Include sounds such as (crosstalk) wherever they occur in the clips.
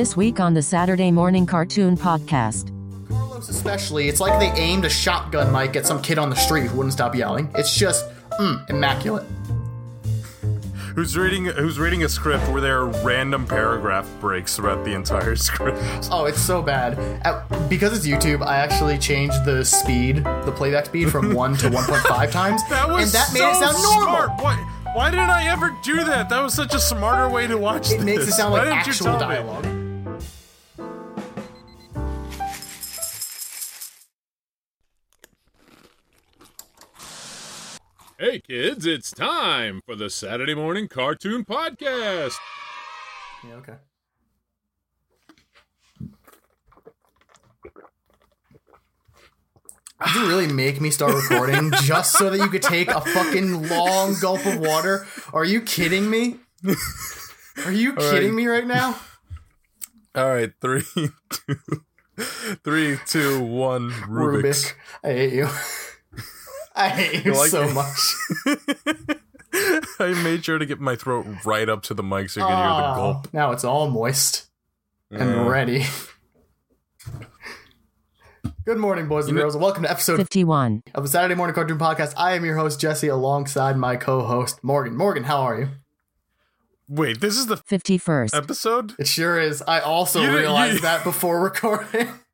This week on the Saturday Morning Cartoon Podcast. Carlos especially, it's like they aimed a shotgun mic at some kid on the street who wouldn't stop yelling. It's just, mm, immaculate. Who's reading who's reading a script where there are random paragraph breaks throughout the entire (laughs) script? Oh, it's so bad. At, because it's YouTube, I actually changed the speed, the playback speed from (laughs) 1 to 1.5 times. That was and that so made it sound normal. smart. Why, why didn't I ever do that? That was such a smarter way to watch It this. makes it sound like actual dialogue. me? Hey kids, it's time for the Saturday Morning Cartoon Podcast. Yeah, okay. Did you really make me start recording (laughs) just so that you could take a fucking long gulp of water? Are you kidding me? Are you kidding right. me right now? All right, three, two, three, two, one. Rubik's. Rubik. I hate you. I hate you, You like so me? much. (laughs) I made sure to get my throat right up to the mic so you can hear the gulp. Now it's all moist and Yeah. ready. Good morning, boys and know- girls, and welcome to episode 51. of the Saturday Morning Cartoon Podcast. I am your host, Jesse, alongside my co host, Morgan. Morgan, how are you? Wait, this is the 51st. episode? It sure is. I also You realized you- that before recording. (laughs)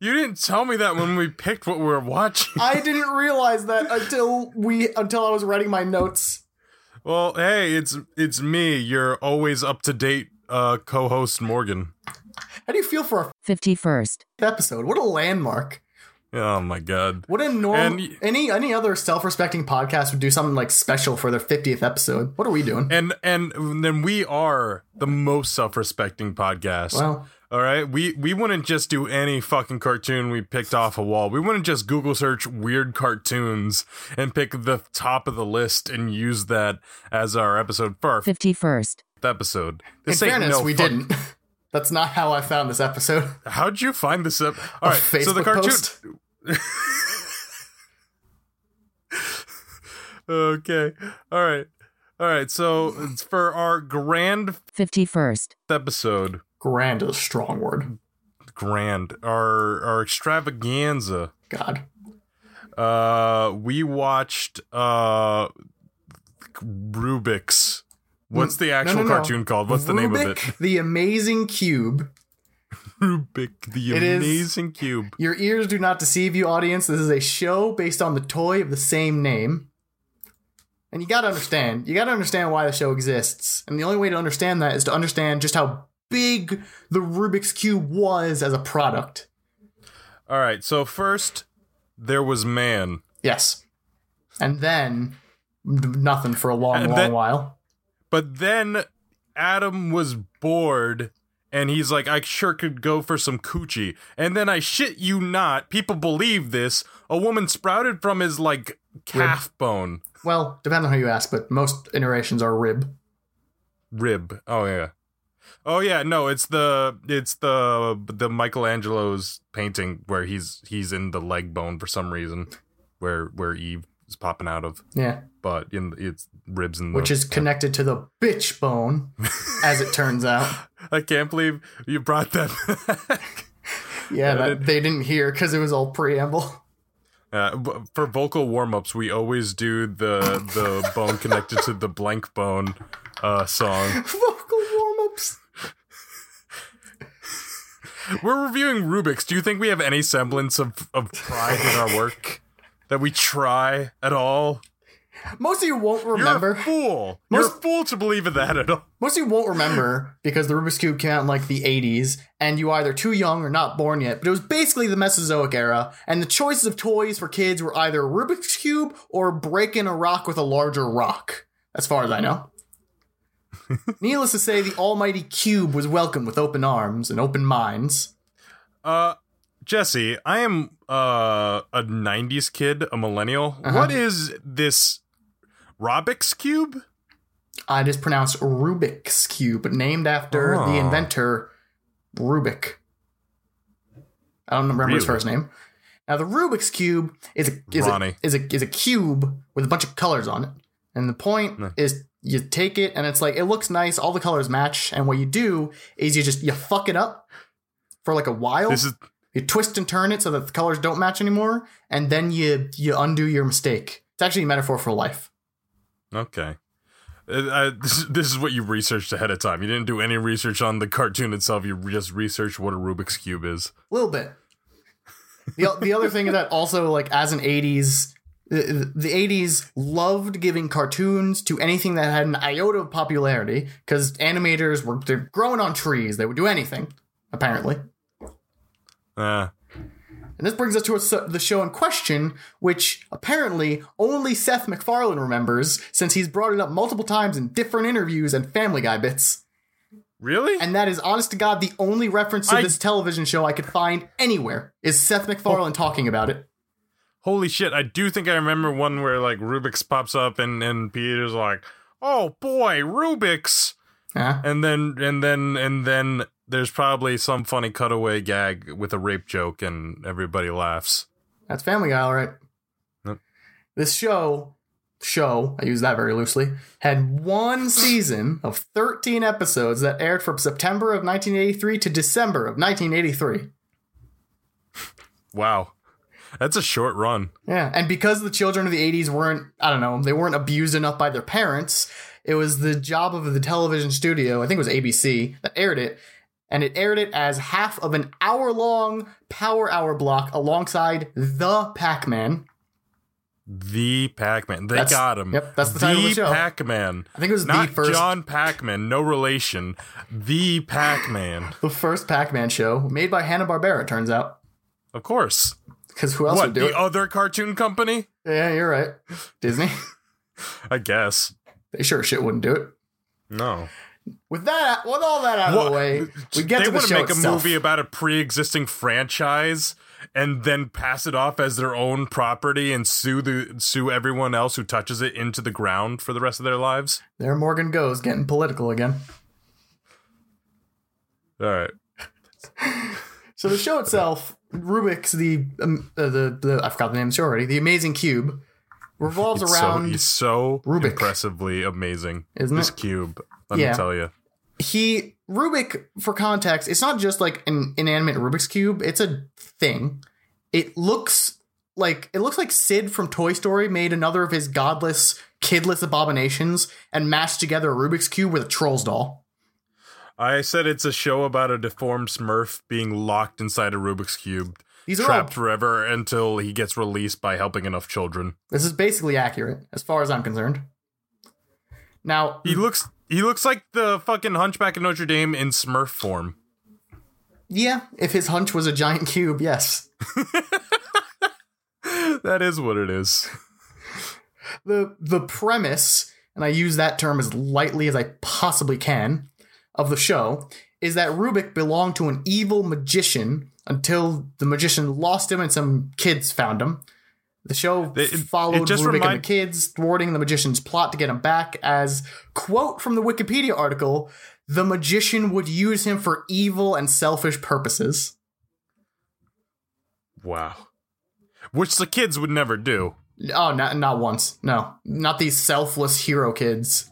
You didn't tell me that when we picked what we were watching. I didn't realize that until we until I was writing my notes. Well, hey, it's it's me, your always up to date uh, co-host Morgan. How do you feel for our 51st. episode? What a landmark. Oh my god. What a normal And y- any any other self-respecting podcast would do something like special for their 50th episode. What are we doing? And and then we are the most self-respecting podcast. Well, All right, we we wouldn't just do any fucking cartoon we picked off a wall. We wouldn't just Google search weird cartoons and pick the top of the list and use that as our episode for our 51st. episode. in This ain't fairness, no we fuck- didn't. (laughs) That's not how I found this episode. (laughs) How'd you find this up? All right, Facebook so the cartoon. post. (laughs) Okay, all right, all right. So it's for our grand 51st. episode, Grand is a strong word. grand our our extravaganza. God. Uh, we watched uh Rubik's. What's the actual no, no. cartoon called? What's the name of it? The Amazing Cube. (laughs) Rubik, the It is- amazing cube. Your ears do not deceive you, audience. This is a show based on the toy of the same name. And you gotta understand, you gotta understand why the show exists. And the only way to understand that is to understand just how big the Rubik's Cube was as a product. All right. So first, there was man. Yes. And then, nothing for a long, And long then- while. But then Adam was bored and he's like, I sure could go for some coochie. And then I shit you not, people believe this, a woman sprouted from his like calf bone. Well, depending on how you ask, but most iterations are rib. Rib. Oh yeah. Oh yeah, no, it's the it's the the Michelangelo's painting where he's he's in the leg bone for some reason. Where where Eve is popping out of. Yeah. But in it's ribs the Which is connected to the bitch bone, as it turns out. (laughs) I can't believe you brought that (laughs) back. Yeah, that, they didn't hear because it was all preamble. Uh, for vocal warm ups, we always do the the bone connected to the blank bone uh, song. (laughs) We're reviewing Rubik's. Do you think we have any semblance of, of pride in our work? That we try at all? Most of you won't You're remember. a fool. You're Most- a fool to believe in that at all. Most of you won't remember because the Rubik's Cube came out in like the 80s, and you either too young or not born yet. But it was basically the Mesozoic era, and the choices of toys for kids were either Rubik's Cube or breaking a rock with a larger rock, as far as I know. Needless to say, the almighty cube was welcomed with open arms and open minds. Uh, Jesse, I am uh, a 90s kid, a millennial. Uh-huh. What is this Rubik's Cube? Uh, it is pronounced Rubik's Cube, named after the Oh. inventor Rubik. I don't remember his first name. Now, the Rubik's Cube is a, is a, is a is a cube with a bunch of colors on it, and the point Hmm. is you take it and it's like it looks nice, all the colors match, and what you do is you just you fuck it up for like a while. This is you twist and turn it so that the colors don't match anymore, and then you you undo your mistake. It's actually a metaphor for life. okay. Uh, this, this is what you researched ahead of time. You didn't do any research on the cartoon itself. You just researched what a Rubik's cube is. A little bit. The, the other thing is that also like as an 80s the, the 80s loved giving cartoons to anything that had an iota of popularity because animators were they're growing on trees. They would do anything, apparently. Uh, And this brings us to a, the show in question, which apparently only Seth MacFarlane remembers since he's brought it up multiple times in different interviews and Family Guy bits. really? And that is, honest to God, the only reference to I- this television show I could find anywhere is Seth MacFarlane talking about it. Holy shit! I do think I remember one where like Rubik's pops up and and Peter's like, "Oh boy, Rubik's," Yeah. and then and then and then there's probably some funny cutaway gag with a rape joke, and everybody laughs. That's Family Guy, all right. Yep. This show, show, I use that very loosely, had one (clears throat) season of 13 episodes that aired from September of 1983 to December of 1983. Wow, that's a short run. Yeah, and because the children of the 80s weren't, I don't know, they weren't abused enough by their parents, it was the job of the television studio, I think it was ABC, that aired it. And it aired it as half of an hour long power hour block alongside The Pac Man. The Pac-Man. They That's- got him. yep, that's the title of the show. Pac-Man. I think it was Not the first John Pac-Man, no relation. The Pac-Man. (laughs) the first Pac Man show made by Hanna Barbera, turns out. Of course. Because who else What, would do the it? other cartoon company? yeah, you're right. Disney. (laughs) I guess. they sure shit wouldn't do it. No. With that, with all that out of What- the way, we get they to the want show to make itself. a movie about a pre-existing franchise and then pass it off as their own property and sue the sue everyone else who touches it into the ground for the rest of their lives. there Morgan goes, getting political again. All right. (laughs) So the show itself, Rubik's the um, uh, the, the I forgot the name of the show already. The Amazing Cube revolves It's so, around. he's so Rubik. impressively amazing. Isn't this it? cube. Let Yeah. me tell you. he Rubik, for context, it's not just like an inanimate Rubik's cube. It's a thing. It looks like it looks like Sid from Toy Story made another of his godless, kidless abominations and mashed together a Rubik's cube with a Trolls doll. I said it's a show about a deformed Smurf being locked inside a Rubik's cube, These are all trapped forever until he gets released by helping enough children. This is basically accurate, as far as I'm concerned. Now, He looks he looks like the fucking Hunchback of Notre Dame in Smurf form. yeah, if his hunch was a giant cube, yes. (laughs) That is what it is. The the premise, and I use that term as lightly as I possibly can, of the show is that Rubik belonged to an evil magician until the magician lost him and some kids found him. The show It- followed it just Rubik and the kids, thwarting the magician's plot to get him back. As quote from the Wikipedia article, the magician would use him for evil and selfish purposes. Wow. Which the kids would never do. Oh, not not once. No, not these selfless hero kids.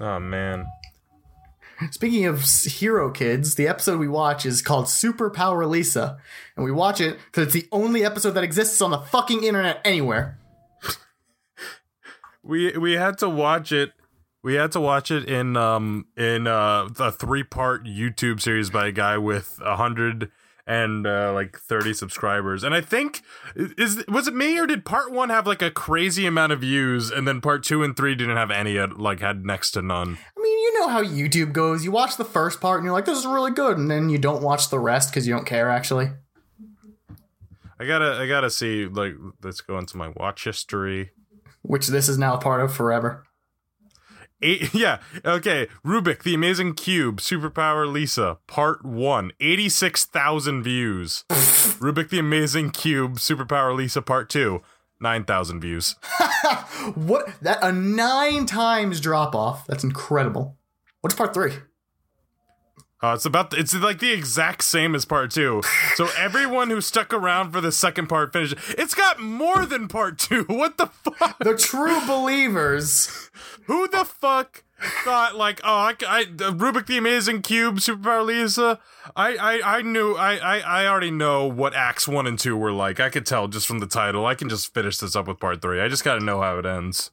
Oh man. Speaking of hero kids, the episode we watch is called Superpower Lisa, and we watch it because it's the only episode that exists on the fucking internet anywhere. We we had to watch it. We had to watch it in um in uh a three part YouTube series by a guy with a hundred and uh, like thirty subscribers. And I think is was it me or did part one have like a crazy amount of views and then part two and three didn't have any like had next to none. I mean, you know how YouTube goes. You watch the first part and you're like, this is really good, and then you don't watch the rest because you don't care, actually. I gotta I gotta see like let's go into my watch history. Which this is now a part of forever. Eight, (laughs) yeah, okay. Rubik, the Amazing Cube, Superpower Lisa, Part 1, 86,000 views. (laughs) Rubik, the Amazing Cube, Superpower Lisa, Part 2, 9,000 views. (laughs) What? That a nine times drop off. That's incredible. What's part three? Uh, it's about it's like the exact same as part two. So (laughs) everyone who stuck around for the second part finished. It's got more than part two. (laughs) What the fuck? The true believers. Who the fuck thought like oh I, I the Rubik the Amazing Cube Superpower Lisa? I I I knew I, I I already know what acts one and two were like. I could tell just from the title. I can just finish this up with part three. I just got to know how it ends.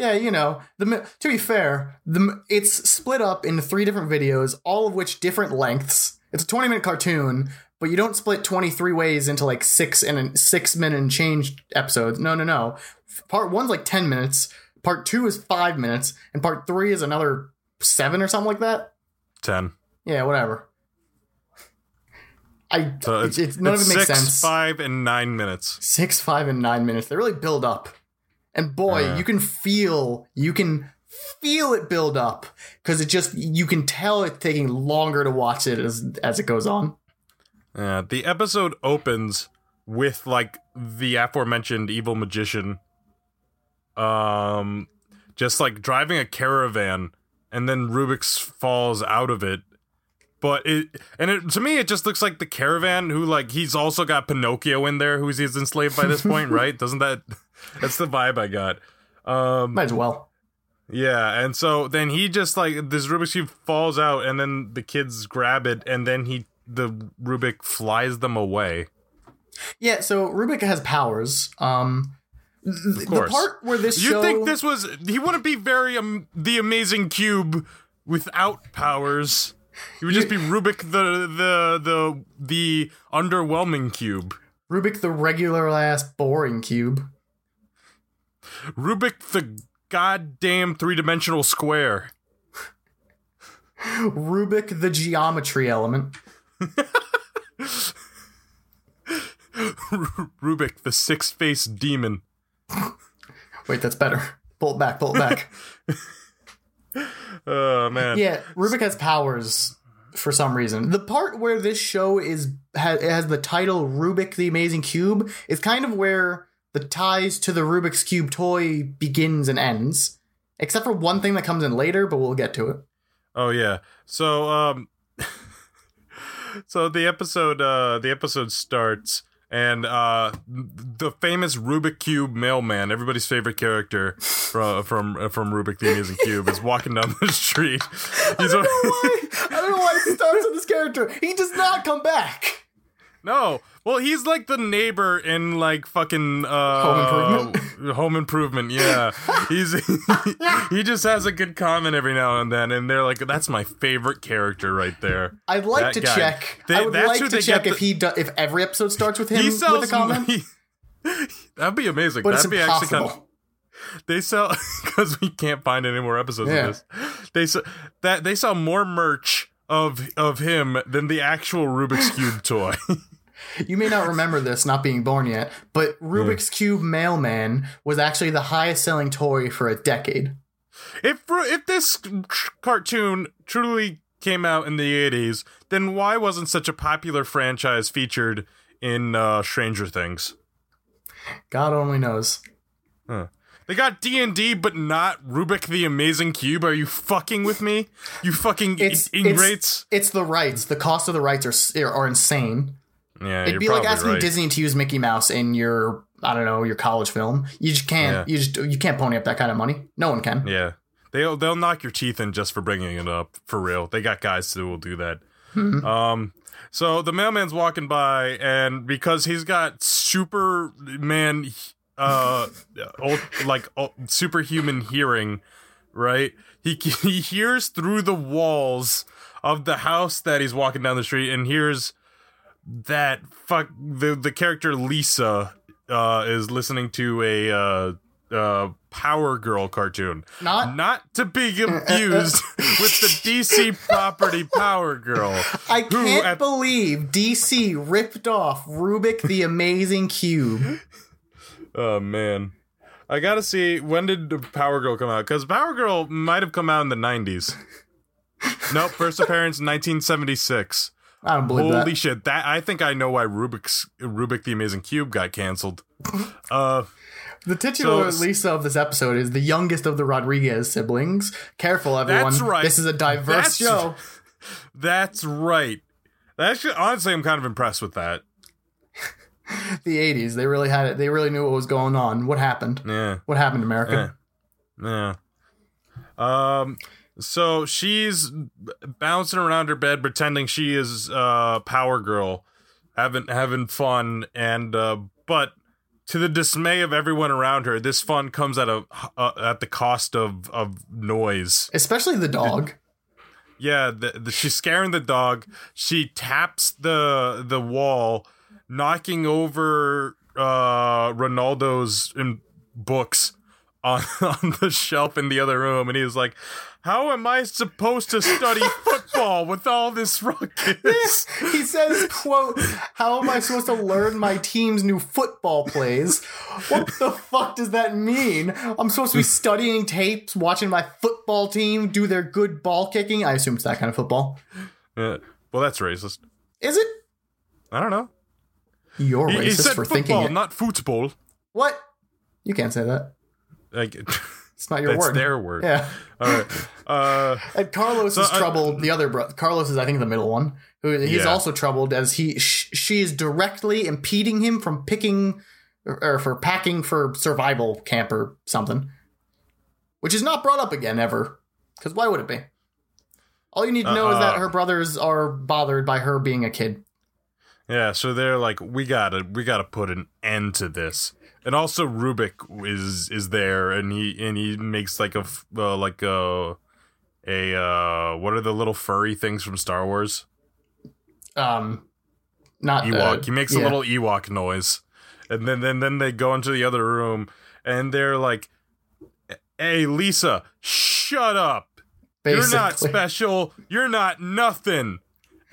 Yeah, you know, the to be fair, the it's split up into three different videos, all of which different lengths. It's a 20 minute cartoon, but you don't split 23 ways into like six and six minute and change episodes. No, no, no. Part one's like 10 minutes. Part two is five minutes, and part three is another seven or something like that. Ten. Yeah, whatever. I So it's, it's, it's none it's of it makes six, sense. five, and nine minutes. Six, five, and nine minutes. They really build up. And boy, Uh. you can feel, you can feel it build up because it just, you can tell it's taking longer to watch it as as it goes on. Yeah, the episode opens with like the aforementioned evil magician, um, just like driving a caravan, and then Rubik's falls out of it. But it and it to me it just looks like the caravan who like he's also got Pinocchio in there who's he's enslaved by this point, (laughs) right? Doesn't that that's the vibe I got. Um Might as well. yeah, and so then he just like this Rubik's cube falls out, and then the kids grab it, and then he the Rubik flies them away. Yeah, so Rubik has powers. Um, th- the part where this You show, think this was he wouldn't be very um, the amazing cube without powers? He would just be Rubik the the the the underwhelming cube. Rubik the regular ass boring cube. Rubik the goddamn three dimensional square. Rubik the geometry element. (laughs) Rubik the six faced demon. Wait, that's better. Pull it back. Pull it back. (laughs) Oh man. Yeah, Rubik has powers for some reason. The part where this show is has, has the title Rubik the Amazing Cube is kind of where the ties to the Rubik's Cube toy begins and ends. Except for one thing that comes in later, but we'll get to it. Oh yeah. So um (laughs) so the episode uh the episode starts and uh the famous Rubik Cube mailman, everybody's favorite character from (laughs) from from Rubik the Amazing Cube is walking down the street. He's a, Why? I don't know why it starts with this character. He does not come back. No. Well, he's like the neighbor in like fucking uh Home Improvement? (laughs) Home Improvement, yeah. He's (laughs) he just has a good comment every now and then and they're like that's my favorite character right there. I'd like That to guy. check. They- I would like to check get if he do, if every episode starts with him he with a comment. he- (laughs) That'd be amazing. but That'd be actually kind of they sell because we can't find any more episodes Yeah. of this. They sell that they sell more merch of of him than the actual Rubik's cube toy. You may not remember this, not being born yet, but Rubik's Cube Mailman was actually the highest selling toy for a decade. If if this cartoon truly came out in the 80s, then why wasn't such a popular franchise featured in uh, Stranger Things? God only knows. They got D&D but not Rubik the Amazing Cube. Are you fucking with me? You fucking It's it's, ingrates? It's, it's the rights. The cost of the rights are are insane. Yeah, It'd be like asking right. Disney to use Mickey Mouse in your I don't know your college film. You just can't. Yeah. You just you can't pony up that kind of money. No one can. Yeah. They'll they'll knock your teeth in just for bringing it up for real. They got guys who will do that. Um so the mailman's walking by and because he's got superman uh (laughs) old, like oh, superhuman hearing, right? He he hears through the walls of the house that he's walking down the street and hears that fuck the the character Lisa uh is listening to a uh uh Power Girl cartoon. Not- not to be confused (laughs) with the DC property Power Girl. I can't at- believe DC ripped off Rubik the Amazing Cube. (laughs) Oh man. I gotta see when did Power Girl come out? Because Power Girl might have come out in the nineties. (laughs) nope, first appearance 1976. I don't believe Holy that. shit! That I think I know why Rubik's Rubik the Amazing Cube got canceled. (laughs) Uh, The titular So- Lisa of this episode is the youngest of the Rodriguez siblings. Careful, everyone. That's right. This is a diverse That's- show. (laughs) That's right. Actually, honestly, I'm kind of impressed with that. (laughs) The 80s, they really had it. They really knew what was going on. What happened? Yeah. What happened, America? Yeah. Um. So she's bouncing around her bed, pretending she is uh Power Girl, having having fun, and uh, but to the dismay of everyone around her, this fun comes at a uh, at the cost of of noise. Especially the dog. Yeah, the, the, she's scaring the dog. She taps the the wall, knocking over uh Ronaldo's in books on (laughs) on the shelf in the other room, and he's like, "How am I supposed to study (laughs) football with all this ruckus?" (laughs) he says, quote, How am I supposed to learn my team's new football plays? What the fuck does that mean? I'm supposed to be studying tapes, watching my football team do their good ball kicking. I assume it's that kind of football. Yeah. Well, that's racist. Is it? I don't know. You're He, he racist said for football, thinking it. not football. what? You can't say that. Like, (laughs) It's not your that's word. their word. Yeah. All right. Uh, And Carlos So, is uh, troubled. The other brother, Carlos is, I think, the middle one. Who he's Yeah. also troubled as he sh- she is directly impeding him from picking or, or for packing for survival camp or something, which is not brought up again ever. Because why would it be? All you need to know is that Uh-uh. her brothers are bothered by her being a kid. Yeah, so they're like, we gotta, we gotta put an end to this. And also, Rubik is is there, and he and he makes like a uh, like a a uh, what are the little furry things from Star Wars? Um, not Ewok. uh, he makes yeah. a little Ewok noise, and then then then they go into the other room, and they're like, "Hey, Lisa, shut up! You're not special. You're not nothing."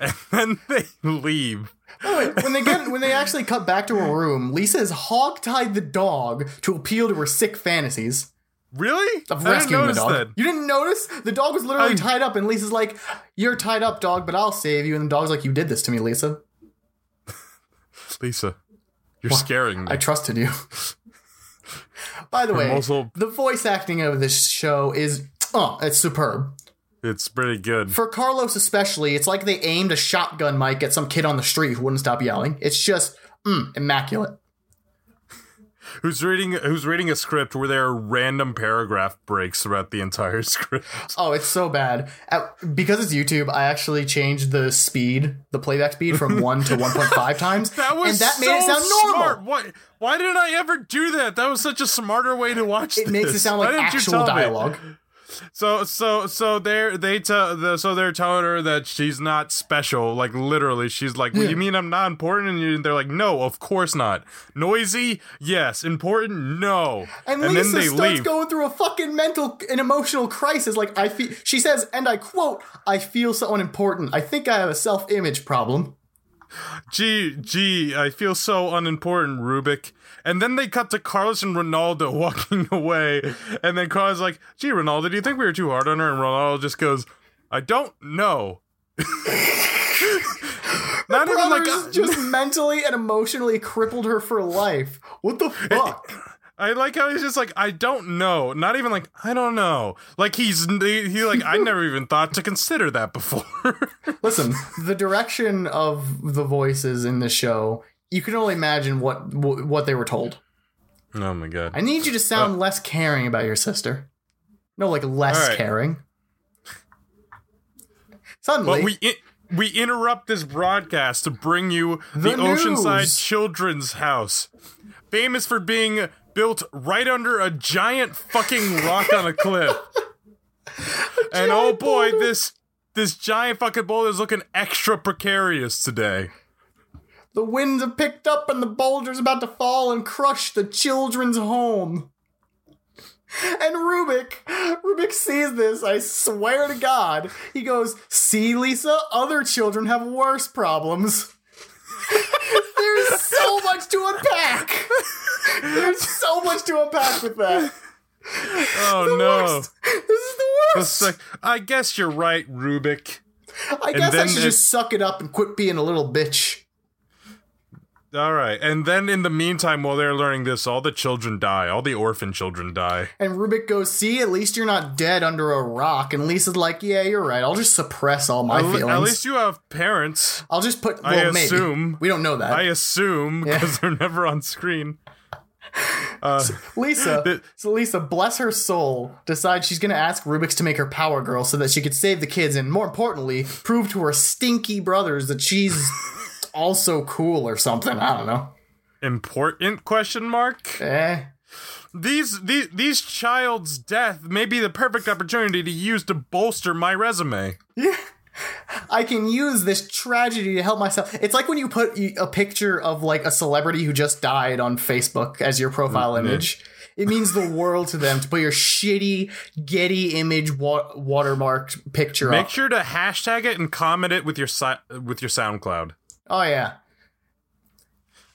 (laughs) And then they leave. Oh, wait, when they get when they actually cut back to her room, Lisa has hog-tied the dog to appeal to her sick fantasies. Really? of I didn't rescuing the dog. that. You didn't notice? The dog was literally I- tied up, and Lisa's like, "You're tied up, dog, but I'll save you." And the dog's like, "You did this to me, Lisa. Lisa, you're scaring me. I trusted you." By the way, also- the voice acting of this show is oh, it's superb. It's pretty good. For Carlos especially, it's like they aimed a shotgun mic at some kid on the street who wouldn't stop yelling. It's just mm, immaculate. (laughs) Who's reading? Who's reading a script where there are random paragraph breaks throughout the entire (laughs) script? Oh, it's so bad. At, because it's YouTube, I actually changed the speed, the playback speed from (laughs) 1 to 1.5 times. That was and that made so it sound normal. smart. Why? Why didn't I ever do that? That was such a smarter way to watch. It makes it sound like actual tell me? So so so they're they tell the, so they're telling her that she's not special. Like literally, she's like, "What, "You mean I'm not important?" And they're like, "No, of course not. Noisy, yes. Important, no." And, then Lisa they starts leave. going through a fucking mental and emotional crisis. Like I feel, she says, and I quote, "I feel so unimportant. I think I have a self-image problem." (laughs) Gee, gee, I feel so unimportant, Rubik. And then they cut to Carlos and Ronaldo (laughs) walking away. And then Carlos like, gee, Ronaldo, do you think we were too hard on her? And Ronaldo just goes, I don't know. (laughs) Not even like just mentally and emotionally crippled her for life. What the fuck? I like how he's just like I don't know. Not even like I don't know. Like he's he, he like I never even thought to consider that before. (laughs) Listen, the direction of the voices in the show, you can only imagine what what they were told. oh my god. I need you to sound uh, less caring about your sister. No, like less right. caring. Suddenly, But we I- we interrupt this broadcast to bring you the, The Oceanside. Children's House, famous for being built right under a giant fucking rock on a cliff. (laughs) and oh boy, boulder. this this giant fucking boulder is looking extra precarious today. the winds have picked up and the boulder's about to fall and crush the children's home. And Rubik, Rubik sees this, I swear to God. He goes, See, Lisa, other children have worse problems. There's so much to unpack. There's so much to unpack with that. Oh no. Worst. This is the worst. like, I guess you're right, Rubik. I guess I should just suck it up and quit being a little bitch. All right. And then in the meantime, while they're learning this, all the children die. All the orphan children die. And Rubik goes, "See, at least you're not dead under a rock." And Lisa's like, "Yeah, you're right. I'll just suppress all my At, feelings. at least you have parents. I'll just put. I Well, maybe assume. we don't know that. I assume Yeah. because they're never on screen. (laughs) Uh, Lisa, The- so Lisa, bless her soul, decides she's going to ask Rubik's to make her power girl so that she could save the kids and, more importantly, prove to her stinky brothers that she's (laughs) also cool or something. I don't know. important question mark. Eh. These these these child's death may be the perfect opportunity to use to bolster my resume. Yeah. (laughs) I can use this tragedy to help myself. It's like when you put a picture of like a celebrity who just died on Facebook as your profile image. It means the world to them to put your shitty Getty image wa- watermarked picture Make up. sure to hashtag it and comment it with your si- with your SoundCloud. Oh yeah.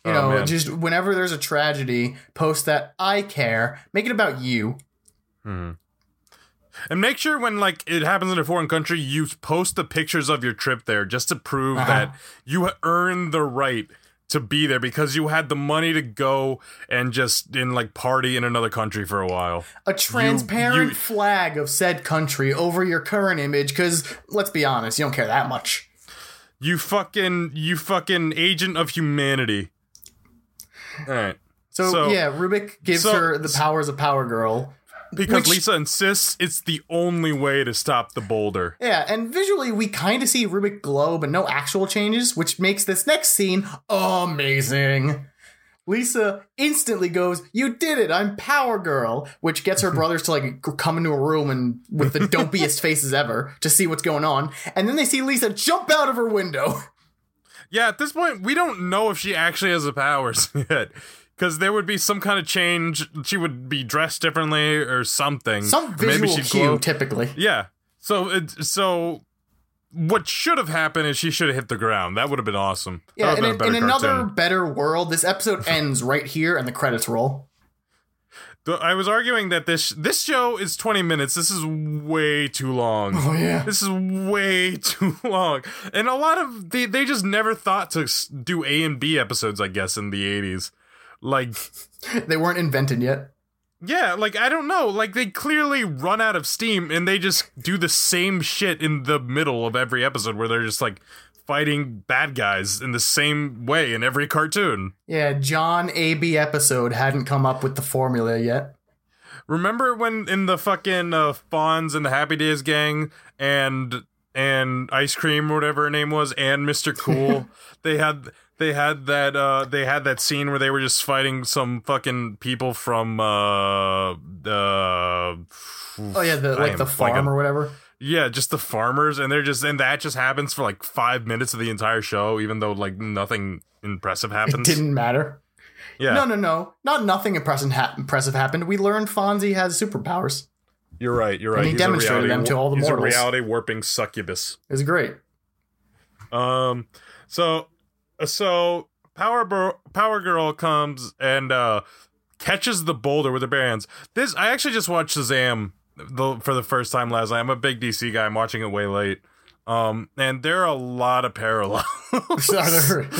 You Oh, know, man. just whenever there's a tragedy, post that I care. Make it about you. And make sure when like it happens in a foreign country, you post the pictures of your trip there just to prove Uh-huh. that you earned the right to be there because you had the money to go and just in like party in another country for a while. A transparent you- flag of said country over your current image, because let's be honest, you don't care that much. You fucking you fucking agent of humanity. All right. So, So- yeah, Rubik gives so- her the powers of Power Girl. Because Which- Lisa insists it's the only way to stop the boulder. Yeah, and visually we kind of see Rubik glow, but no actual changes, which makes this next scene amazing. Lisa instantly goes, "You did it! I'm Power Girl," which gets her (laughs) brothers to like come into a room and with the dopiest (laughs) faces ever to see what's going on, and then they see Lisa jump out of her window. Yeah, at this point, we don't know if she actually has the powers (laughs) yet. Because there would be some kind of change. She would be dressed differently or something. Some visual she'd cue, glow. typically. Yeah. So, it, so what should have happened is she should have hit the ground. That would have been awesome. Yeah, in, been a in another better world, this episode (laughs) ends right here and the credits roll. I was arguing that this this show is 20 minutes. This is way too long. Oh yeah, This is way (laughs) too long. And a lot of they they just never thought to do A and B episodes, I guess, in the 80s. Like (laughs) they weren't invented yet. Yeah, like I don't know, like they clearly run out of steam and they just do the same shit in the middle of every episode where they're just like fighting bad guys in the same way in every cartoon. Yeah, John AB episode hadn't come up with the formula yet. Remember when in the fucking uh, Fonz and the Happy Days gang and and Ice Cream or whatever her name was and Mr. Cool, (laughs) they had they had that uh they had that scene where they were just fighting some fucking people from uh uh Oh yeah, the like the farm or whatever. Yeah, just the farmers, and they're just, and that just happens for like five minutes of the entire show, even though like nothing impressive It happens. didn't matter. yeah, No, no, no. Not nothing impressive, ha- impressive happened. We learned Fonzie has superpowers. you're right. You're right. And he He's demonstrated reality- them to all the he's mortals. a reality warping succubus. it's great. Um, so, so Power Bro- Power Girl comes and uh catches the boulder with her bare hands. This I actually just watched Shazam the, for the first time last night. I'm a big DC guy. I'm watching it way late. Um, and there are a lot of parallels. (laughs) Are there- (laughs)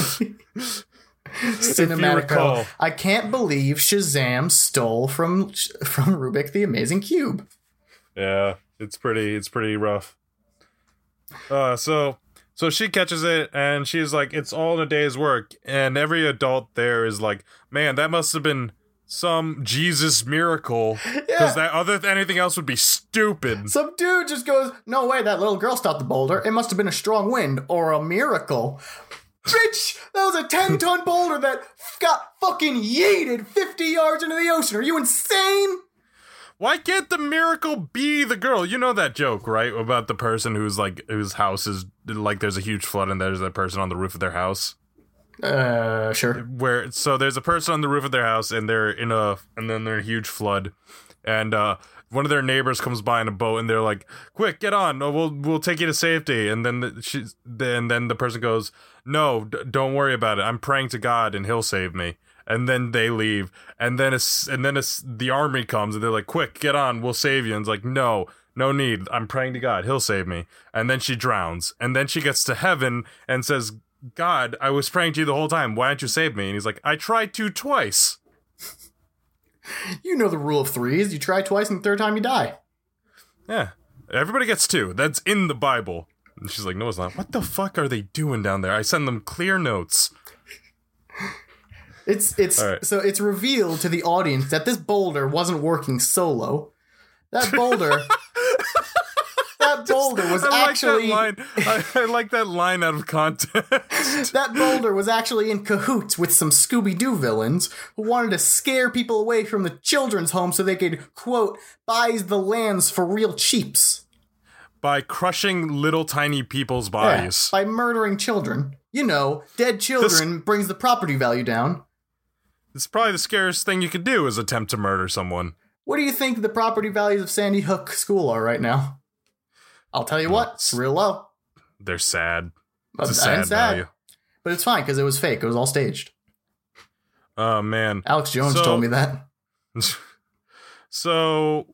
Cinematic. I can't believe Shazam stole from from Rubik the Amazing Cube. Yeah, it's pretty it's pretty rough. Uh so so she catches it and she's like it's all in a day's work and every adult there is like, "Man, that must have been some Jesus miracle (laughs) Yeah. cuz that other anything else would be stupid." Some dude just goes, "No way, that little girl stopped the boulder. It must have been a strong wind or a miracle." Bitch, that was a 10 ton boulder that got fucking yeeted 50 yards into the ocean. Are you insane? Why can't the miracle be the girl? You know that joke, right? About the person who's like whose house is like there's a huge flood and there's that person on the roof of their house. Uh, sure. where so there's a person on the roof of their house and they're in a and then they're in a huge flood and uh one of their neighbors comes by in a boat and they're like quick get on we'll we'll take you to safety and then the, she's then then the person goes no d- don't worry about it i'm praying to god and he'll save me and then they leave and then it's and then it's the army comes and they're like quick get on we'll save you and it's like no no need i'm praying to god he'll save me and then she drowns and then she gets to heaven and says God, I was praying to you the whole time. Why didn't you save me? And he's like, I tried to twice. (laughs) You know the rule of threes. You try twice, and the third time you die. Yeah. Everybody gets two. That's in the Bible. And she's like, no, it's not. What the fuck are they doing down there? I send them clear notes. It's it's right. so it's revealed to the audience that this boulder wasn't working solo. That boulder (laughs) That boulder was I like actually that line. I, I like that line out of context. (laughs) that boulder was actually in cahoots with some Scooby Doo villains who wanted to scare people away from the children's home so they could quote buy the lands for real cheaps. By crushing little tiny people's Yeah, bodies. by murdering children. You know, dead children brings the property value down. It's probably the scariest thing you could do is attempt to murder someone. What do you think the property values of Sandy Hook School are right now? I'll tell you what, it's real low. They're sad. But, It's a and sad value. but it's fine because it was fake. It was all staged. Oh man. Alex Jones So- told me that. (laughs) So,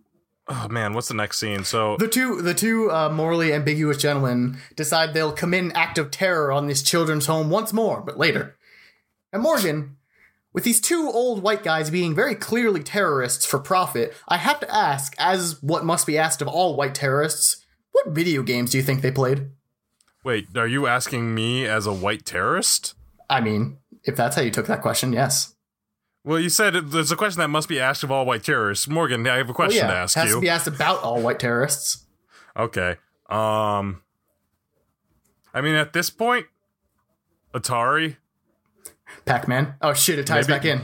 oh man, what's the next scene? So, The two the two uh, morally ambiguous gentlemen decide they'll commit an act of terror on this children's home once more, but later. And Morgan, with these two old white guys being very clearly terrorists for profit, I have to ask, as what must be asked of all white terrorists, what video games do you think they played? wait, are you asking me as a white terrorist? I mean, if that's how you took that question, yes. Well, you said there's a question that must be asked of all white terrorists. Morgan, I have a Well, question yeah, to ask has you. Has to be asked about all white terrorists. Okay. Um I mean at this point Atari. Pac-Man. Oh shit, it ties Maybe- back in.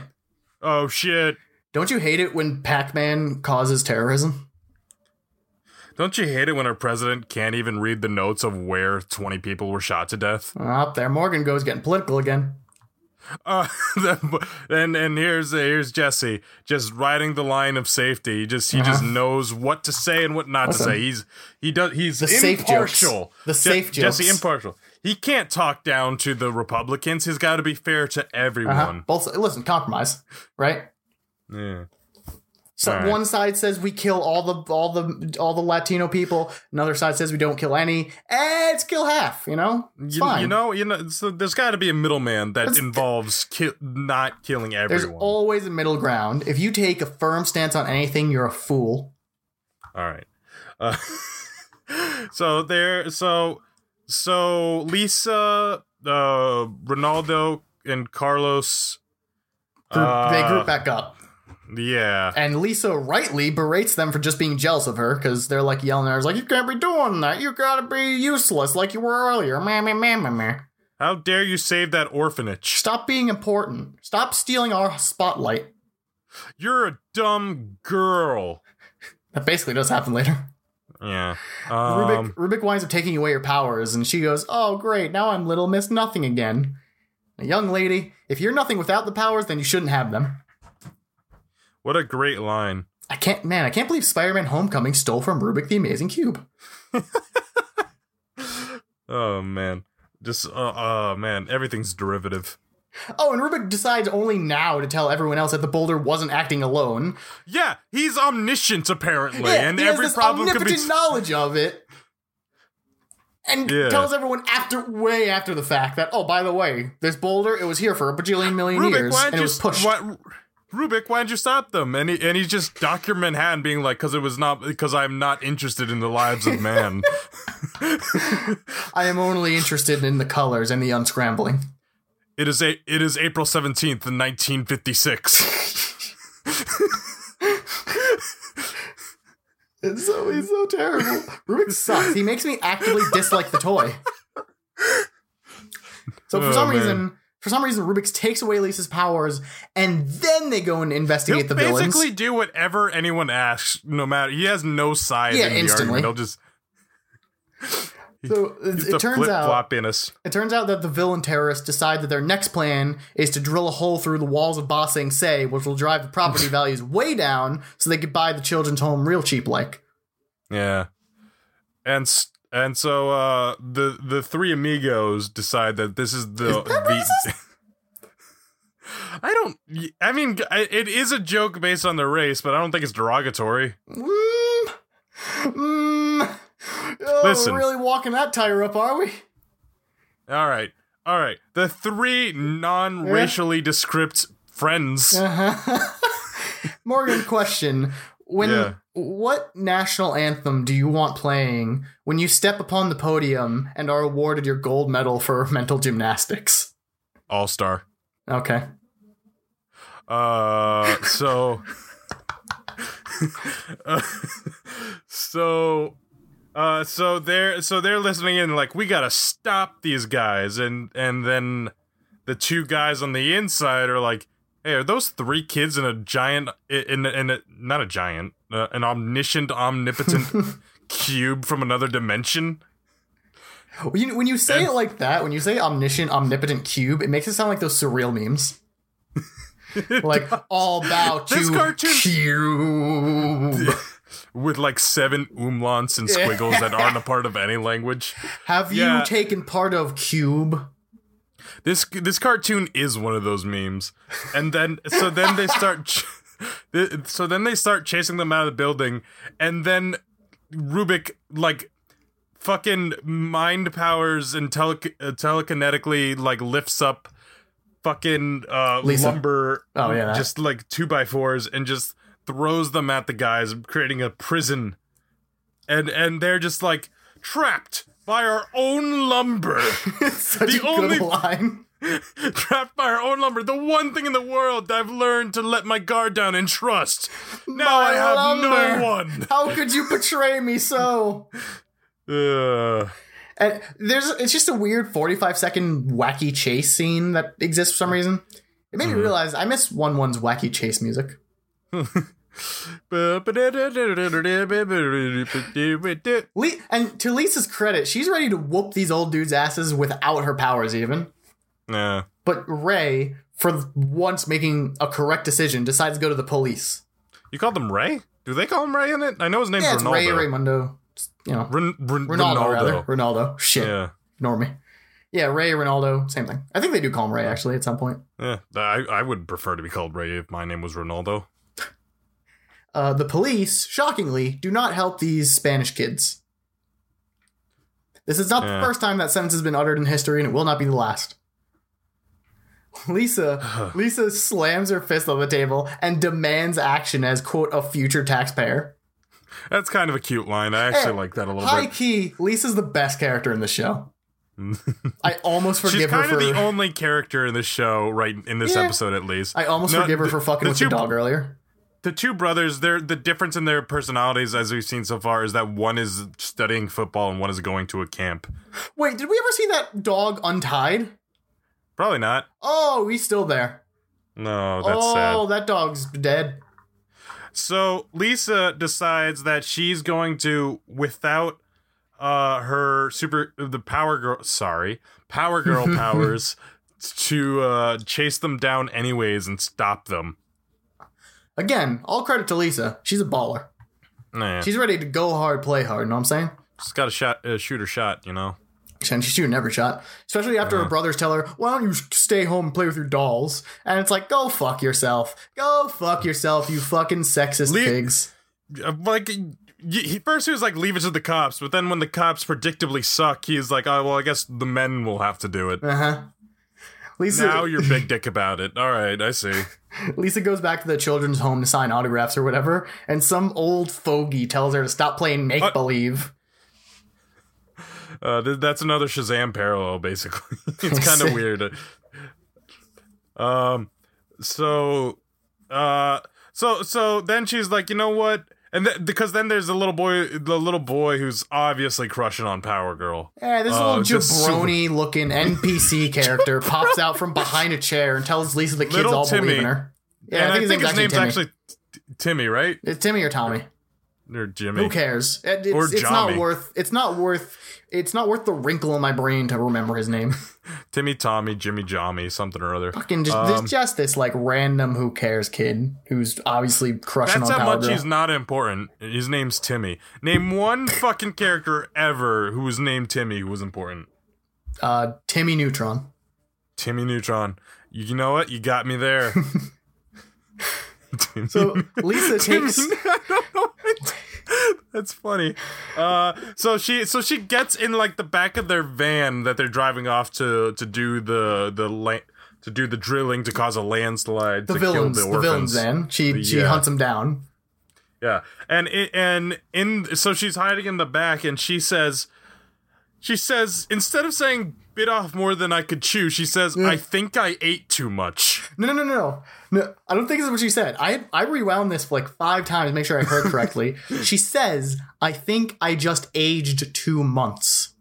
Oh shit. Don't you hate it when Pac-Man causes terrorism? Don't you hate it when our president can't even read the notes of where 20 people were shot to death? Up there, Morgan goes getting political again. Uh, (laughs) and and here's here's Jesse just riding the line of safety. He just he just knows what to say and what not Uh-huh. Listen. to say. He's he does he's The safe impartial. jokes. The Je- safe Jesse impartial. He can't talk down to the Republicans. He's got to be fair to everyone. Uh-huh. Both listen, compromise, right? Yeah. So right. one side says we kill all the all the all the Latino people. Another side says we don't kill any. Eh, it's kill half. You know, it's You, fine. you know, you know. So there's got to be a middleman that That's- involves ki- not killing everyone. there's always a middle ground. If you take a firm stance on anything, you're a fool. All right. Uh, (laughs) so there. So so Lisa, uh, Ronaldo, and Carlos. Group, they uh, group back up, Yeah. and Lisa rightly berates them for just being jealous of her because they're like yelling at her, like you can't be doing that. You gotta be useless like you were earlier. Meh, meh, meh, meh, meh. How dare you save that orphanage? Stop being important. Stop stealing our spotlight. You're a dumb girl. That basically does happen later. Yeah. Rubik, Um, Rubik winds up taking away her powers, and she goes, "Oh, great! Now I'm Little Miss Nothing again." A young lady, if you're nothing without the powers, then you shouldn't have them. what a great line. I can't, man, I can't believe Spider-Man: Homecoming stole from Rubik the Amazing Cube. (laughs) Oh man. Just uh, oh man, everything's derivative. Oh, and Rubik decides only now to tell everyone else that the boulder wasn't acting alone. Yeah, he's omniscient apparently, Yeah, and every problem could be. knowledge of it, and Yeah. tells everyone after, way after the fact that, oh, by the way, this boulder it was here for a bajillion million Rubik, years, and it you was pushed. Why, Rubik, why'd you stop them? And he and he's just Doctor Manhattan being like, because it was not because I'm not interested in the lives of man. (laughs) I am only interested in the colors and the unscrambling. It is a it is April seventeenth, nineteen fifty six. (laughs) It's so he's so terrible. Rubik sucks. He makes me actively dislike the toy. So for Oh, some man. reason, for some reason, Rubik's takes away Lisa's powers, and then they go and He'll investigate the basically villains. do whatever anyone asks, no matter. He has no side Yeah, in the instantly. argument. He'll just (laughs) So it, he's it turns out it turns out that the villain terrorists decide that their next plan is to drill a hole through the walls of Ba Sing Se, which will drive the property (laughs) values way down, so they could buy the children's home real cheap. Like Yeah, and and so uh, the the three amigos decide that this is the the. (laughs) I don't. I mean, it is a joke based on the race, but I don't think it's derogatory. Mm, mm, (laughs) oh, Listen. we're really walking that tire up, are we? All right. All right, the three non-racially descript friends. (laughs) Morgan, question: When Yeah. what national anthem do you want playing when you step upon the podium and are awarded your gold medal for (laughs) mental gymnastics? All Star. Okay. Uh, so, uh, so, uh, so they're so they're listening in like we gotta stop these guys, and and then the two guys on the inside are like, hey, are those three kids in a giant in in a, not a giant, uh, an omniscient, omnipotent (laughs) cube from another dimension? When you, when you say it like that, when you say omniscient, omnipotent cube, it makes it sound like those surreal memes. (laughs) like all about This you, cartoon- cube. (laughs) With like seven umlauts and squiggles that aren't a (laughs) part of any language. Have you taken part of cube? This this cartoon is one of those memes, and then so then they start, ch- (laughs) so then they start chasing them out of the building, and then Rubik like fucking mind powers and tele- uh, telekinetically like lifts up fucking uh Lisa. lumber, Oh, yeah, just like two by fours, and just throws them at the guys, creating a prison, and and they're just like trapped by our own lumber. (laughs) Such The a good only- line. (laughs) Trapped by our own lumber, the one thing in the world I've learned to let my guard down and trust. Now My I have lumber. no one. (laughs) How could you betray me so? Uh, And there's it's just a weird 45 second wacky chase scene that exists for some reason. It made me realize I miss One One's wacky chase music. Le- and to Lisa's credit, she's ready to whoop these old dudes' asses without her powers even. yeah. But Ray, for once making a correct decision, decides to go to the police. You called them Ray? Do they call him Ray in it? I know his name's Yeah, it's Ronaldo. Ray Raymundo. You know, Ren- Ren- Ronaldo, Ronaldo. rather. Ronaldo. Shit. Yeah. Ignore me. Yeah, Ray, Ronaldo, same thing. I think they do call him Ray actually at some point. Yeah. I, I would prefer to be called Ray if my name was Ronaldo. Uh, the police, shockingly, do not help these Spanish kids. This is not Yeah. the first time that sentence has been uttered in history, and it will not be the last. Lisa, (sighs) Lisa slams her fist on the table and demands action as quote a future taxpayer. That's kind of a cute line. I actually Hey, like that a little High bit. High key, Lisa's the best character in the show. (laughs) I almost She's forgive her kind for. of the only character in the show, right in this Yeah. episode at least. I almost No, forgive her the- for fucking with two- the dog earlier. The two brothers, they're the difference in their personalities, as we've seen so far, is that one is studying football and one is going to a camp. Wait, did we ever see that dog untied? Probably not. Oh, he's still there. No, that's oh, sad. that dog's dead. So Lisa decides that she's going to, without uh her super the power girl sorry power girl (laughs) powers to uh chase them down anyways and stop them Again, all credit to Lisa. She's a baller. nah, she's ready to go hard, play hard. You know what I'm saying? She's got a shot uh, shoot her shot you know And she's shooting every shot, especially after her brothers tell her, "Why don't you stay home and play with your dolls?" And it's like, "Go fuck yourself. Go fuck yourself, you fucking sexist Le- pigs." Uh, like he, first he was like leave it to the cops but then when the cops predictably suck he's like oh well i guess the men will have to do it Uh huh. Lisa, now you're big dick about it all right i see (laughs) Lisa goes back to the children's home to sign autographs or whatever, and some old fogey tells her to stop playing make believe. Uh, th- that's another Shazam parallel, basically. (laughs) it's (laughs) kind of weird. Um, so, uh, so so then she's like, you know what? And th- because then there's the little boy, the little boy who's obviously crushing on Power Girl. Yeah, this Oh, little uh, jabroni looking NPC (laughs) character pops out from behind a chair and tells Lisa the kids Little all Timmy. believe in her. Yeah, and I think, his name's name's actually, Timmy, right? Timmy. It's Timmy or Tommy. Or Jimmy. Who cares? It- it's, Or it's not worth. It's not worth. It's not worth the wrinkle in my brain to remember his name. (laughs) Timmy, Tommy, Jimmy, Jommy, something or other. Fucking just, Um, just this like random who cares kid who's obviously crushing That's on how much Girl. he's not important. His name's Timmy. Name one (laughs) fucking character ever who was named Timmy who was important. Uh, Timmy Neutron. Timmy Neutron. You know what? You got me there. Timmy- (laughs) So Lisa takes. I don't know. That's funny. Uh, so she so she gets in like the back of their van that they're driving off to to do the the la- to do the drilling to cause a landslide The to villains, kill the, the, villains. Then she she Yeah. hunts them down. Yeah, and it, and in so she's hiding in the back, and she says, she says instead of saying bit off more than I could chew, she says, mm. I think I ate too much. No, no, no, no, no. I don't think this is what she said. I I rewound this like five times, to make sure I heard correctly. (laughs) she says, "I think I just aged two months."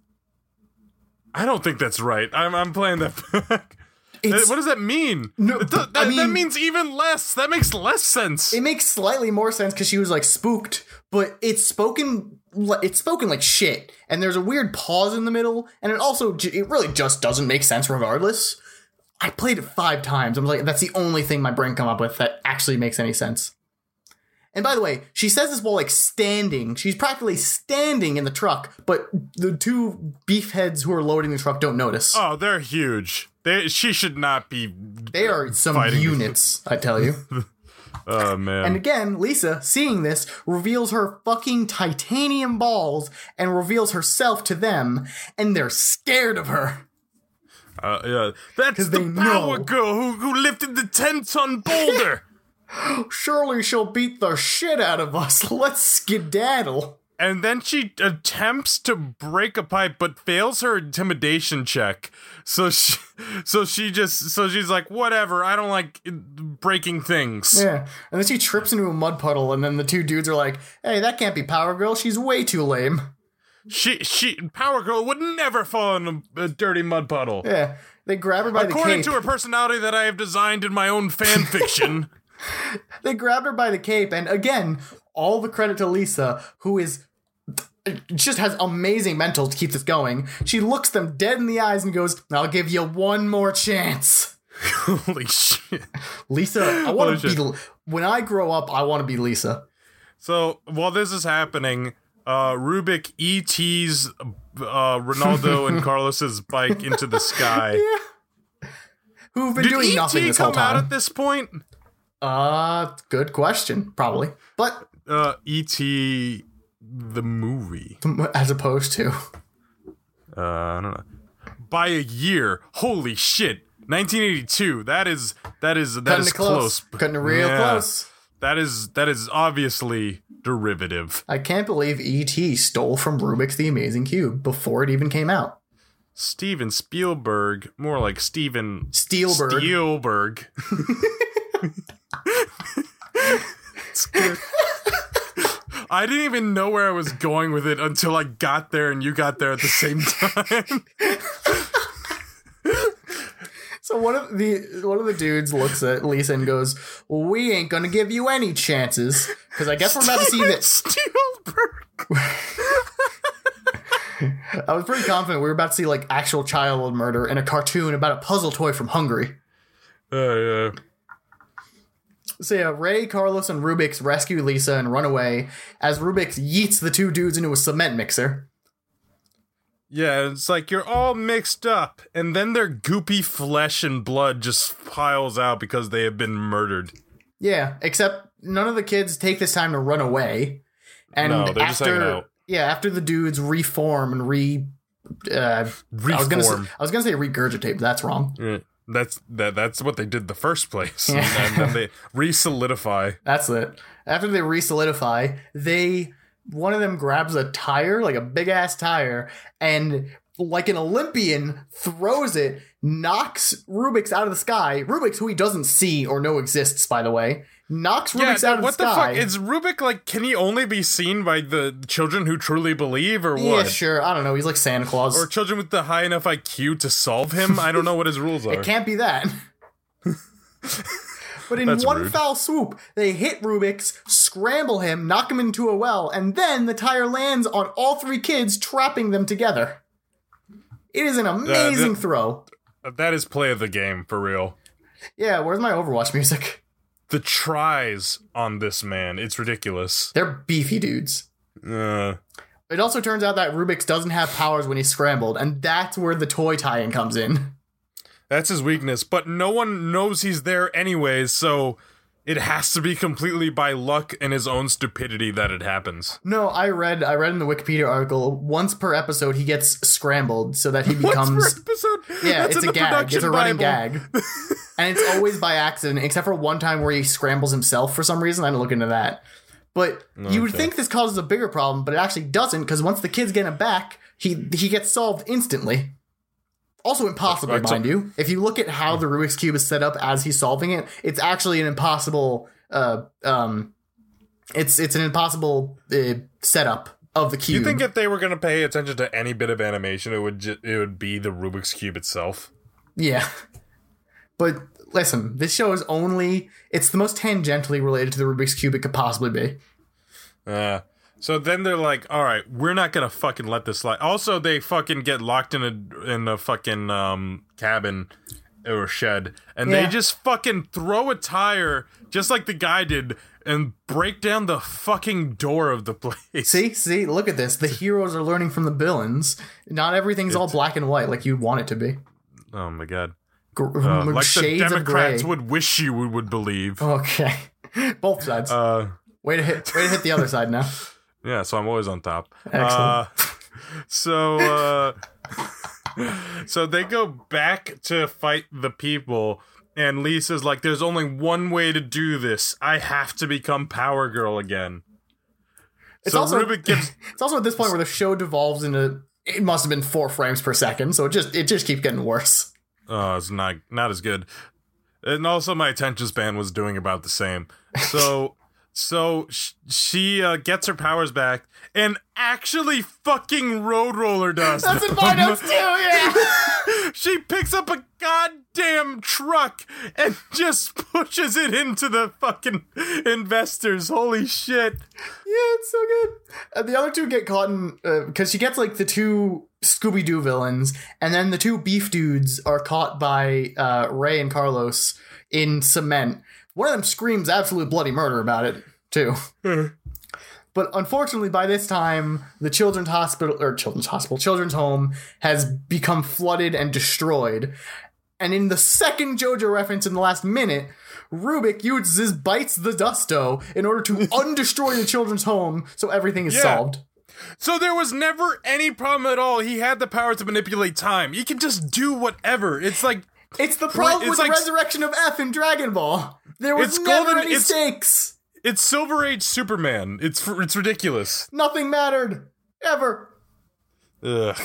I don't think that's right. I'm I'm playing that. back. It's, uh, what does that mean? No, That- but, that, I that means even less. That makes less sense. it makes slightly more sense because she was like spooked, but it's spoken it's spoken like shit, and there's a weird pause in the middle, and it also it really just doesn't make sense regardless. I played it five times. I'm like, that's the only thing my brain come up with that actually makes any sense. And by the way, she says this while like standing. She's practically standing in the truck, but the two beefheads who are loading the truck don't notice. oh, they're huge. They, she should not be. they are some units, I tell you. (laughs) Oh man. And again, Lisa, seeing this, reveals her fucking titanium balls and reveals herself to them, and they're scared of her. Uh, yeah, that's the power know. girl who, who lifted the ten ton boulder. (laughs) Surely she'll beat the shit out of us. (laughs) Let's skedaddle. and then she attempts to break a pipe, but fails her intimidation check. So she, so she just, so she's like, whatever. I don't like breaking things. Yeah. And then she trips into a mud puddle, and then the two dudes are like, hey, that can't be Power Girl. She's way too lame. She, she, Power Girl would never fall in a, a dirty mud puddle. Yeah. They grab her by the cape. According to her personality that I have designed in my own fan (laughs) fiction. They grabbed her by the cape, and again, all the credit to Lisa, who is just has amazing mental to keep this going. She looks them dead in the eyes and goes, "I'll give you one more chance." (laughs) Holy shit. Lisa, I want to shit. be. When I grow up, I want to be Lisa. So while this is happening, uh, Rubik ETs uh, Ronaldo (laughs) and Carlos's bike into the sky. (laughs) Who've been Did doing ET nothing this whole come out time. at this point? uh, good question. Probably, but Uh, ET the movie. (laughs) as opposed to Uh, I don't know. By a year. Holy shit. 1982. That is that is that cutting is close, close. cutting it real Yeah. close. That is that is obviously derivative. I can't believe ET stole from Rubik's The Amazing Cube before it even came out. Steven Spielberg, more like Steven Spielberg. Spielberg. (laughs) (laughs) I didn't even know where I was going with it until I got there and you got there at the same (laughs) time. So one of the one of the dudes looks at Lisa and goes, well, "We ain't gonna give you any chances because I guess we're about to see this." (laughs) I was pretty confident we were about to see like actual child murder in a cartoon about a puzzle toy from Hungary. Uh, yeah. So yeah, Ray, Carlos, and Rubik's rescue Lisa and run away as Rubik's yeets the two dudes into a cement mixer. Yeah, it's like you're all mixed up, and then their goopy flesh and blood just piles out because they have been murdered. Yeah, except none of the kids take this time to run away. And No, they're just after yeah, after the dudes reform and re uh, I was gonna say, Reform. I was gonna say regurgitate, but that's wrong. Yeah, That's that. That's what they did the first place, Yeah. and then they re-solidify. (laughs) That's it. After they re-solidify, they one of them grabs a tire, like a big ass tire, and like an Olympian throws it, knocks Rubik's out of the sky. Rubik's, who he doesn't see or know exists, by the way, knocks Rubik's yeah, out of what the the, sky. fuck is Rubik like? Can he only be seen by the children who truly believe, or what? yeah, sure. I don't know. He's like Santa Claus. Or children with the high enough IQ to solve him? I don't know what his rules (laughs) are. It can't be that. (laughs) but in That's one rude. foul swoop, they hit Rubik's, scramble him, knock him into a well, and then the tire lands on all three kids, trapping them together. It is an amazing the- throw. That is play of the game for real. Yeah, where's my Overwatch music? The tries on this man, it's ridiculous. They're beefy dudes. Uh, It also turns out that Rubik's doesn't have powers when he's scrambled, and that's where the toy tie-in comes in. that's his weakness, but no one knows he's there anyways. So it has to be completely by luck and his own stupidity that it happens. No, I read I read in the Wikipedia article once per episode he gets scrambled so that he (laughs) Once becomes per episode. Yeah, That's it's a gag. It's a running Bible. gag. (laughs) and it's always by accident, except for one time where he scrambles himself for some reason. I didn't look into that. But you would think this causes a bigger problem, but it actually doesn't, because once the kids get him back, he he gets solved instantly. Also impossible, That's- mind you. If you look at how the Rubik's Cube is set up as he's solving it, it's actually an impossible uh um it's it's an impossible uh, setup of the Do cube. you think if they were going to pay attention to any bit of animation, it would ju- it would be the Rubik's cube itself? Yeah. But listen, this show is only it's the most tangentially related to the Rubik's Cube it could possibly be. Uh, so then they're like, "All right, we're not gonna fucking let this slide." Also, they fucking get locked in a in a fucking um cabin or shed, and Yeah. they just fucking throw a tire, just like the guy did, and break down the fucking door of the place. See, see, look at this. The heroes are learning from the villains. Not everything's all black and white like you'd want it to be. Oh my god! Gr- Uh, like the shades of Democrats gray. would wish you would, would believe. Okay. (laughs) Both sides. Uh, way to hit way to hit the other side now. Yeah, so I'm always on top. Excellent. Uh, (laughs) so, uh, (laughs) so they go back to fight the people, and Lisa's like, "There's only one way to do this. I have to become Power Girl again." It's so also Rubik (laughs) it's also at this point where the show devolves into it must have been four frames per second, so it just it just keeps getting worse. Oh, it's not not as good. And also, my attention span was doing about the same. So, so sh- she uh, gets her powers back and actually fucking road roller does. That's in my notes (laughs) too, yeah. (laughs) she picks up a goddamn truck and just pushes it into the fucking investors. Holy shit! Yeah, it's so good. And the other two get caught in because she gets like the two Scooby Doo villains, and then the two beef dudes are caught by uh, Ray and Carlos in cement. One of them screams absolute bloody murder about it too. Hmm. But unfortunately, by this time, the children's hospital or children's hospital, children's home has become flooded and destroyed. And in the second JoJo reference in the last minute, Rubik uses bites the dusto in order to (laughs) undestroy the children's home so everything is Yeah. solved. So there was never any problem at all. He had the power to manipulate time. He can just do whatever. It's like It's the problem it's with like- the resurrection of F in Dragon Ball. There was never golden- any it's- stakes. it's Silver Age Superman. It's it's ridiculous. Nothing mattered. Ever. Ugh.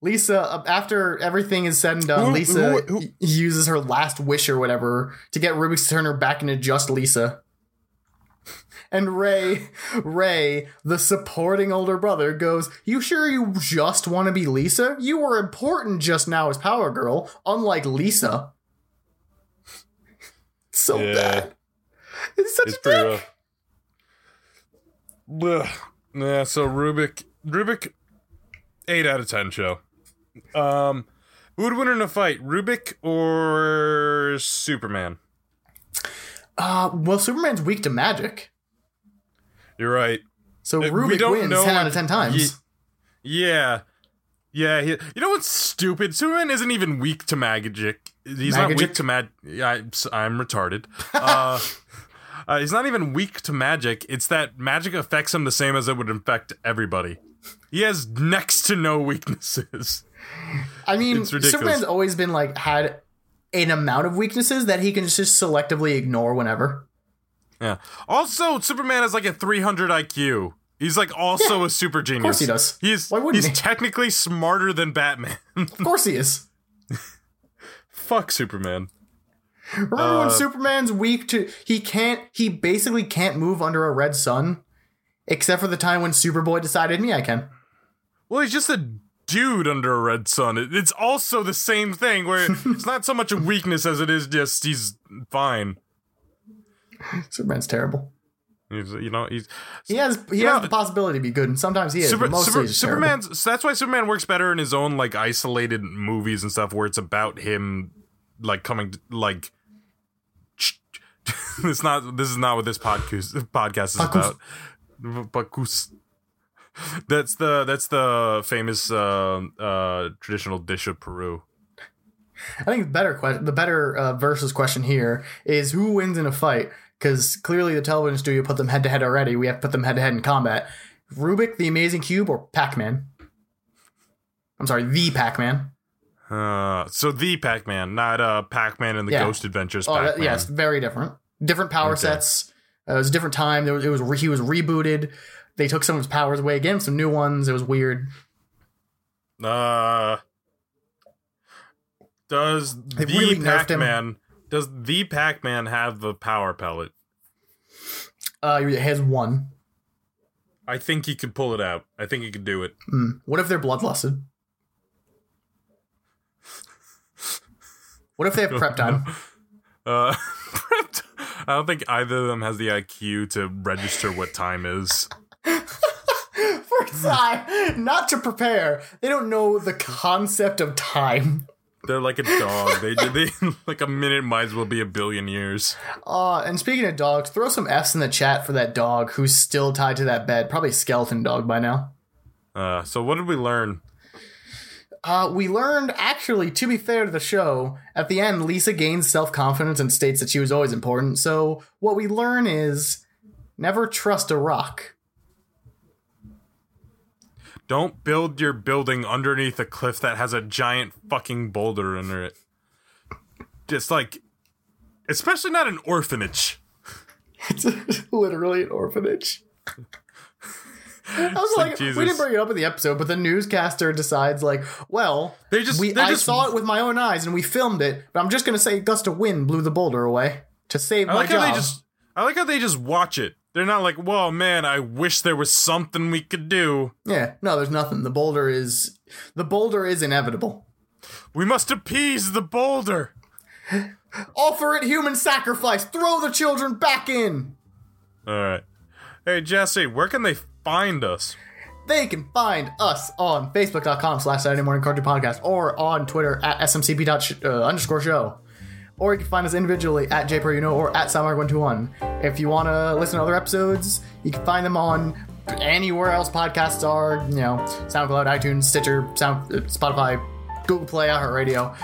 Lisa, uh, after everything is said and done, Who- Lisa who- who- uses her last wish or whatever to get Rubik's to turn her back into just Lisa. (laughs) And Ray, Ray, the supporting older brother, goes, You sure you just want to be Lisa? You were important just now as Power Girl, unlike Lisa. (laughs) So Yeah. bad. It's such It's a pretty dick. rough. Ugh. Yeah, so Rubik Rubik eight out of ten show. Um who would win in a fight? Rubik or Superman? Uh, well, Superman's weak to magic. You're right. So Uh, Rubik wins know 10 out of 10 times. Ye- Yeah. Yeah, he, you know what's stupid? Superman isn't even weak to magic. He's not Magic? weak to mag. Yeah, I'm, s- I'm retarded. Uh, (laughs) uh, he's not even weak to magic. It's that magic affects him the same as it would affect everybody. He has next to no weaknesses. I mean, Superman's always been like had an amount of weaknesses that he can just selectively ignore whenever. Yeah. Also, Superman has like a 300 IQ. He's like also a super genius. Of course he does. He's Why wouldn't he's he? technically smarter than Batman. (laughs) Of course he is. (laughs) Fuck Superman. Remember Uh, when Superman's weak to he can't he basically can't move under a red sun except for the time when Superboy decided me I can. Well, he's just a dude under a red sun. It- It's also the same thing where (laughs) it's not so much a weakness as it is just he's fine. Superman's terrible. He's, you know, he's He has he has the possibility to be good and sometimes he is, Super, mostly Super. Superman's. So that's why Superman works better in his own like isolated movies and stuff where it's about him like coming to, like. (laughs) it's not. This is not what this podcast podcast is Podcast. about. Podcast. That's the that's the famous uh, uh, traditional dish of Peru. I think the better question, the better uh, versus question here is who wins in a fight, because clearly the television studio put them head to head already. We have to put them head to head in combat. Rubik, the Amazing Cube, or Pac Man? I'm sorry, the Pac Man. Uh, so the Pac-Man, not uh Pac-Man and the Yeah. Ghost Adventures. Oh, Pac-Man. yes, very different. Different power Okay. sets. Uh, it was a different time. There was, it was re- he was rebooted. They took some of his powers away again, some new ones. It was weird. Uh, does They the really. Pac-Man does the Pac-Man have the power pellet? Uh, he has one. I think he could pull it out. I think he could do it. Hmm. What if they're bloodlusted? What if they have (laughs) prep time? Uh, (laughs) I don't think either of them has the IQ to register what time is. (laughs) For time, not to prepare. They don't know the concept of time. They're like a dog. They they (laughs) like a minute might as well be a billion years. Uh, and speaking of dogs, throw some F's in the chat for that dog who's still tied to that bed. Probably skeleton dog by now. Uh, so what did we learn? Uh, we learned, actually, to be fair to the show, at the end, Lisa gains self confidence and states that she was always important. So, what we learn is never trust a rock. Don't build your building underneath a cliff that has a giant fucking boulder under it. Just like, especially not an orphanage. It's (laughs) literally an orphanage. I was like like, we didn't bring it up in the episode, but the newscaster decides, like, well, They just- we, I just- saw it with my own eyes and we filmed it, but I'm just gonna say a gust of wind blew the boulder away to save I my like job. how they just. I like how they just watch it. They're not like, "Whoa, man! I wish there was something we could do. yeah, no, there's nothing. The boulder is the boulder is inevitable. We must appease the boulder." (gasps) Offer it human sacrifice. Throw the children back in. All right. Hey Jesse, where can they find us? They can find us on Facebook.com slash Saturday Morning Cartoon Podcast or on Twitter at SMCP dot sh- uh, underscore show. Or you can find us individually at JPRUNO or at Soundmark121. If you want to listen to other episodes, you can find them on anywhere else podcasts are, you know, SoundCloud, iTunes, Stitcher, Sound, uh, Spotify, Google Play, iHeartRadio.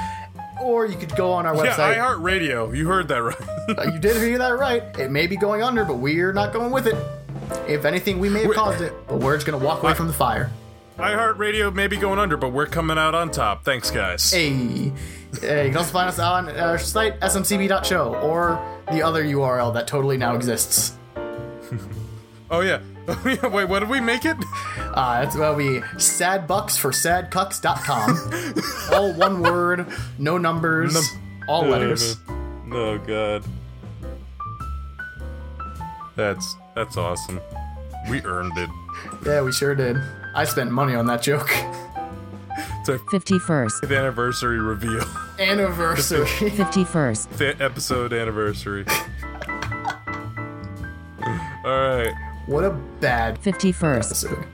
Or you could go on our Yeah, website. iHeartRadio. You heard that right. Uh, you did hear that right. It may be going under, but we're not going with it. If anything, we may have Wait. caused it, but we're just going to walk away from the fire. iHeartRadio may be going under, but we're coming out on top. Thanks, guys. Hey. Uh, you can also find us on our site, smcp.show, or the other URL that totally now exists. (laughs) (laughs) Oh yeah. Wait, what did we make it? Uh, that's that'll be sadbucks for sadcucks.com. (laughs) all one word, no numbers, all letters. Oh god. That's that's awesome. We earned it. Yeah, we sure did. I spent money on that joke. It's our 51st, fifth anniversary reveal. Anniversary. 51st, Fifth episode anniversary. Alright. what a bad 51st, episode.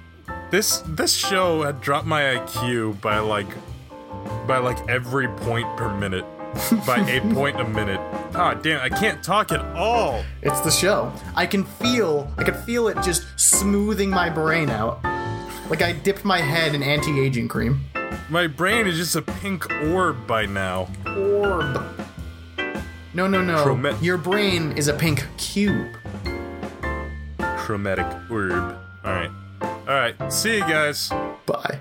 This this show had dropped my IQ by like by like every point per minute. (laughs) by a point a minute. Ah damn, I can't talk at all. It's the show. I can feel, I can feel it just smoothing my brain out. Like I dipped my head in anti-aging cream. My brain is just a pink orb by now. Orb. No, no, no. Your brain is a pink cube. Chromatic orb. Alright. Alright. See you guys. Bye.